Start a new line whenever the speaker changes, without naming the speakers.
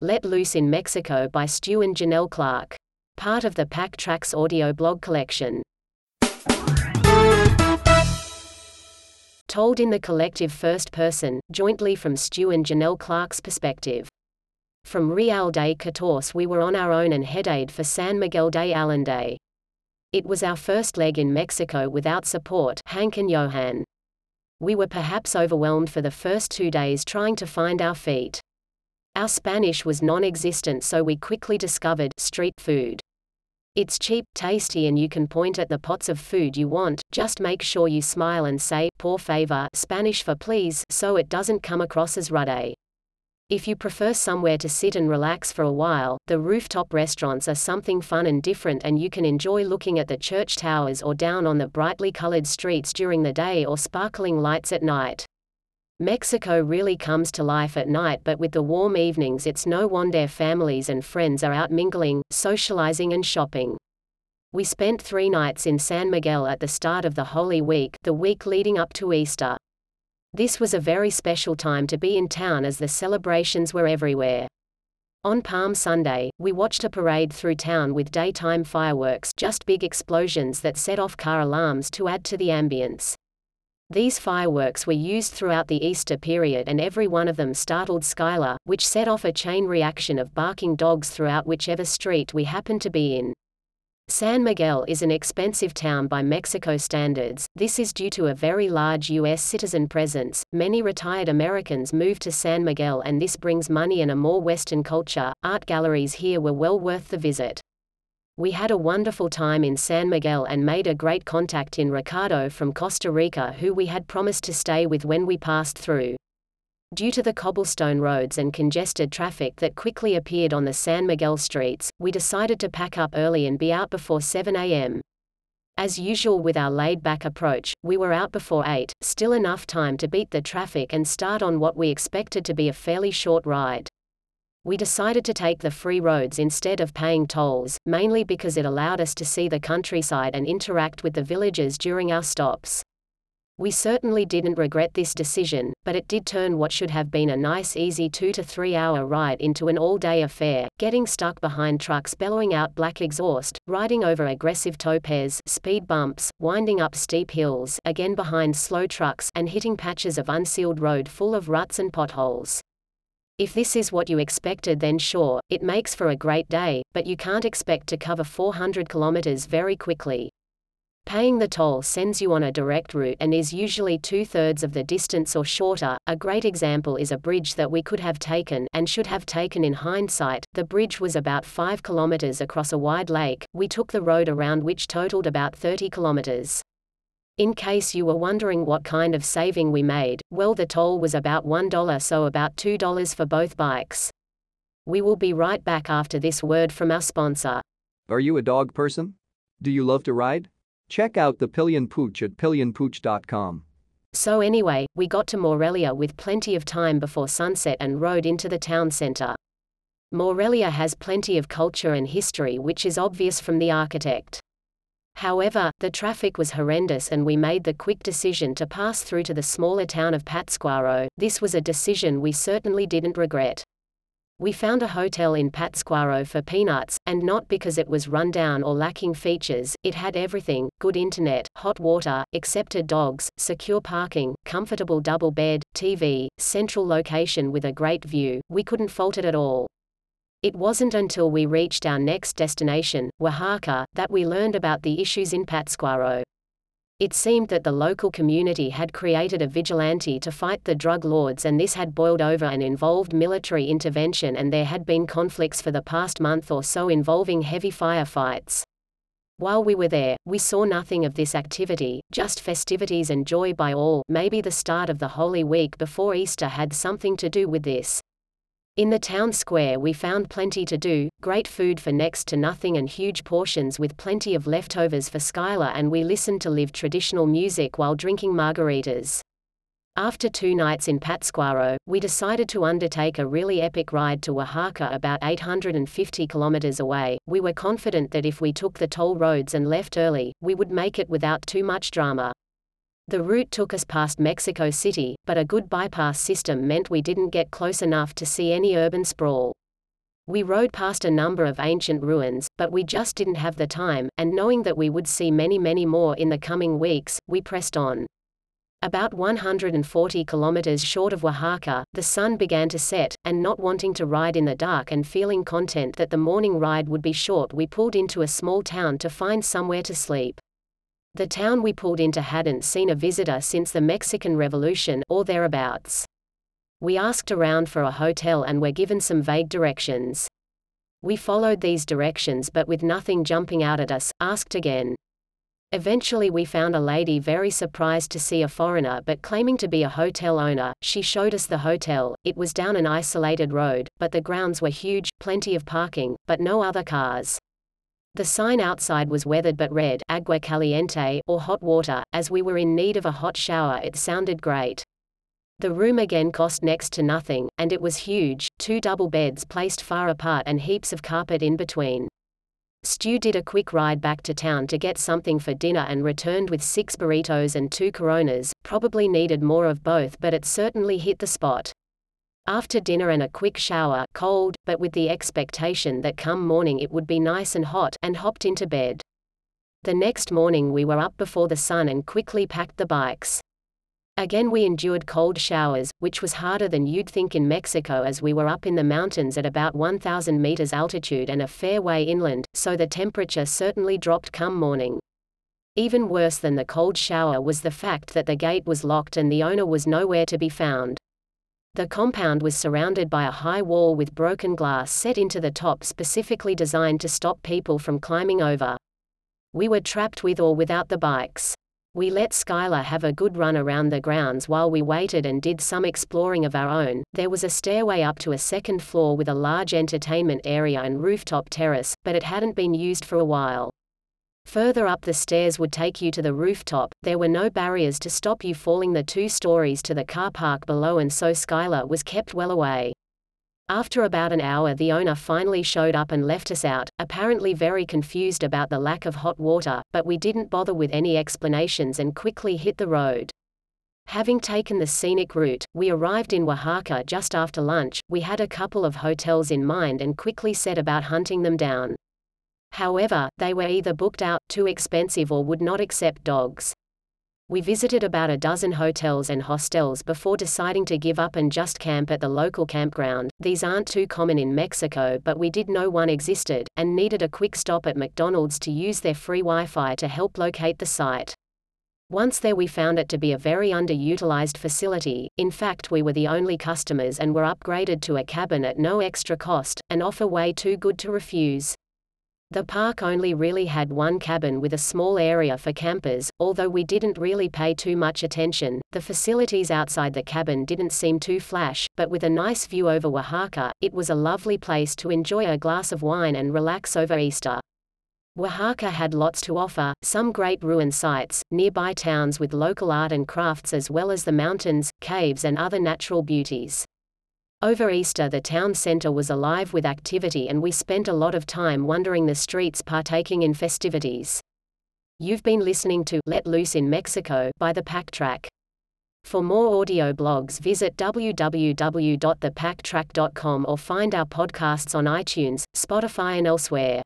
Let Loose in Mexico by Stu and Janelle Clark. Part of the Pack Tracks audio blog collection. Told in the collective first person, jointly from Stu and Janelle Clark's perspective. From Real de Catorce we were on our own and headed for San Miguel de Allende. It was our first leg in Mexico without support Hank and Jochen. We were perhaps overwhelmed for the first two days trying to find our feet. Our Spanish was non-existent so we quickly discovered street food. It's cheap, tasty and you can point at the pots of food you want, just make sure you smile and say, por favor Spanish for please so it doesn't come across as rude. If you prefer somewhere to sit and relax for a while, the rooftop restaurants are something fun and different and you can enjoy looking at the church towers or down on the brightly colored streets during the day or sparkling lights at night. Mexico really comes to life at night but with the warm evenings it's no wonder families and friends are out mingling, socializing and shopping. We spent three nights in San Miguel at the start of the Holy Week the week leading up to Easter. This was a very special time to be in town as the celebrations were everywhere. On Palm Sunday, we watched a parade through town with daytime fireworks, just big explosions that set off car alarms to add to the ambience. These fireworks were used throughout the Easter period and every one of them startled Skylar, which set off a chain reaction of barking dogs throughout whichever street we happened to be in. San Miguel is an expensive town by Mexico standards. This is due to a very large U.S. citizen presence. Many retired Americans moved to San Miguel, and this brings money and a more Western culture. Art galleries here were well worth the visit. We had a wonderful time in San Miguel and made a great contact in Ricardo from Costa Rica, who we had promised to stay with when we passed through. Due to the cobblestone roads and congested traffic that quickly appeared on the San Miguel streets, we decided to pack up early and be out before 7 a.m. As usual with our laid-back approach, we were out before 8, still enough time to beat the traffic and start on what we expected to be a fairly short ride. We decided to take the free roads instead of paying tolls, mainly because it allowed us to see the countryside and interact with the villagers during our stops. We certainly didn't regret this decision, but it did turn what should have been a nice easy two to three hour ride into an all day affair, getting stuck behind trucks bellowing out black exhaust, riding over aggressive topes, speed bumps, winding up steep hills, again behind slow trucks, and hitting patches of unsealed road full of ruts and potholes. If this is what you expected then sure, it makes for a great day, but you can't expect to cover 400 kilometers very quickly. Paying the toll sends you on a direct route and is usually two-thirds of the distance or shorter. A great example is a bridge that we could have taken and should have taken in hindsight. The bridge was about 5 kilometers across a wide lake. We took the road around which totaled about 30 kilometers. In case you were wondering what kind of saving we made, well the toll was about $1 so about $2 for both bikes. We will be right back after this word from our sponsor.
Are you a dog person? Do you love to ride? Check out the Pillion Pooch at pillionpooch.com.
So anyway, we got to Morelia with plenty of time before sunset and rode into the town center. Morelia has plenty of culture and history which is obvious from the architect. However, the traffic was horrendous and we made the quick decision to pass through to the smaller town of Pátzcuaro. This was a decision we certainly didn't regret. We found a hotel in Pátzcuaro for peanuts, and not because it was run down or lacking features, it had everything, good internet, hot water, accepted dogs, secure parking, comfortable double bed, TV, central location with a great view, we couldn't fault it at all. It wasn't until we reached our next destination, Oaxaca, that we learned about the issues in Pátzcuaro. It seemed that the local community had created a vigilante to fight the drug lords and this had boiled over and involved military intervention and there had been conflicts for the past month or so involving heavy firefights. While we were there, we saw nothing of this activity, just festivities and joy by all. Maybe the start of the Holy Week before Easter had something to do with this. In the town square we found plenty to do, great food for next to nothing and huge portions with plenty of leftovers for Skylar and we listened to live traditional music while drinking margaritas. After two nights in Pátzcuaro, we decided to undertake a really epic ride to Oaxaca about 850 kilometers away. We were confident that if we took the toll roads and left early, we would make it without too much drama. The route took us past Mexico City, but a good bypass system meant we didn't get close enough to see any urban sprawl. We rode past a number of ancient ruins, but we just didn't have the time, and knowing that we would see many many more in the coming weeks, we pressed on. About 140 kilometers short of Oaxaca, the sun began to set, and not wanting to ride in the dark and feeling content that the morning ride would be short, we pulled into a small town to find somewhere to sleep. The town we pulled into hadn't seen a visitor since the Mexican Revolution or thereabouts. We asked around for a hotel and were given some vague directions. We followed these directions but with nothing jumping out at us, asked again. Eventually we found a lady very surprised to see a foreigner but claiming to be a hotel owner, she showed us the hotel, it was down an isolated road, but the grounds were huge, plenty of parking, but no other cars. The sign outside was weathered but read agua caliente or hot water, as we were in need of a hot shower it sounded great. The room again cost next to nothing, and it was huge, two double beds placed far apart and heaps of carpet in between. Stu did a quick ride back to town to get something for dinner and returned with six burritos and two coronas, probably needed more of both but it certainly hit the spot. After dinner and a quick shower, cold, but with the expectation that come morning it would be nice and hot, and hopped into bed. The next morning we were up before the sun and quickly packed the bikes. Again we endured cold showers, which was harder than you'd think in Mexico as we were up in the mountains at about 1,000 meters altitude and a fair way inland, so the temperature certainly dropped come morning. Even worse than the cold shower was the fact that the gate was locked and the owner was nowhere to be found. The compound was surrounded by a high wall with broken glass set into the top specifically designed to stop people from climbing over. We were trapped with or without the bikes. We let Skylar have a good run around the grounds while we waited and did some exploring of our own. There was a stairway up to a second floor with a large entertainment area and rooftop terrace, but it hadn't been used for a while. Further up the stairs would take you to the rooftop, there were no barriers to stop you falling the two stories to the car park below and so Skylar was kept well away. After about an hour the owner finally showed up and left us out, apparently very confused about the lack of hot water, but we didn't bother with any explanations and quickly hit the road. Having taken the scenic route, we arrived in Oaxaca just after lunch, we had a couple of hotels in mind and quickly set about hunting them down. However, they were either booked out, too expensive or would not accept dogs. We visited about a dozen hotels and hostels before deciding to give up and just camp at the local campground. These aren't too common in Mexico, but we did know one existed, and needed a quick stop at McDonald's to use their free Wi Fi to help locate the site. Once there, we found it to be a very underutilized facility. In fact, we were the only customers and were upgraded to a cabin at no extra cost, an offer way too good to refuse. The park only really had one cabin with a small area for campers, although we didn't really pay too much attention. The facilities outside the cabin didn't seem too flash, but with a nice view over Oaxaca, it was a lovely place to enjoy a glass of wine and relax over Easter. Oaxaca had lots to offer, some great ruin sites, nearby towns with local art and crafts as well as the mountains, caves and other natural beauties. Over Easter the town center was alive with activity and we spent a lot of time wandering the streets partaking in festivities. You've been listening to Let Loose in Mexico by The Pack Track. For more audio blogs visit www.thepacktrack.com or find our podcasts on iTunes, Spotify and elsewhere.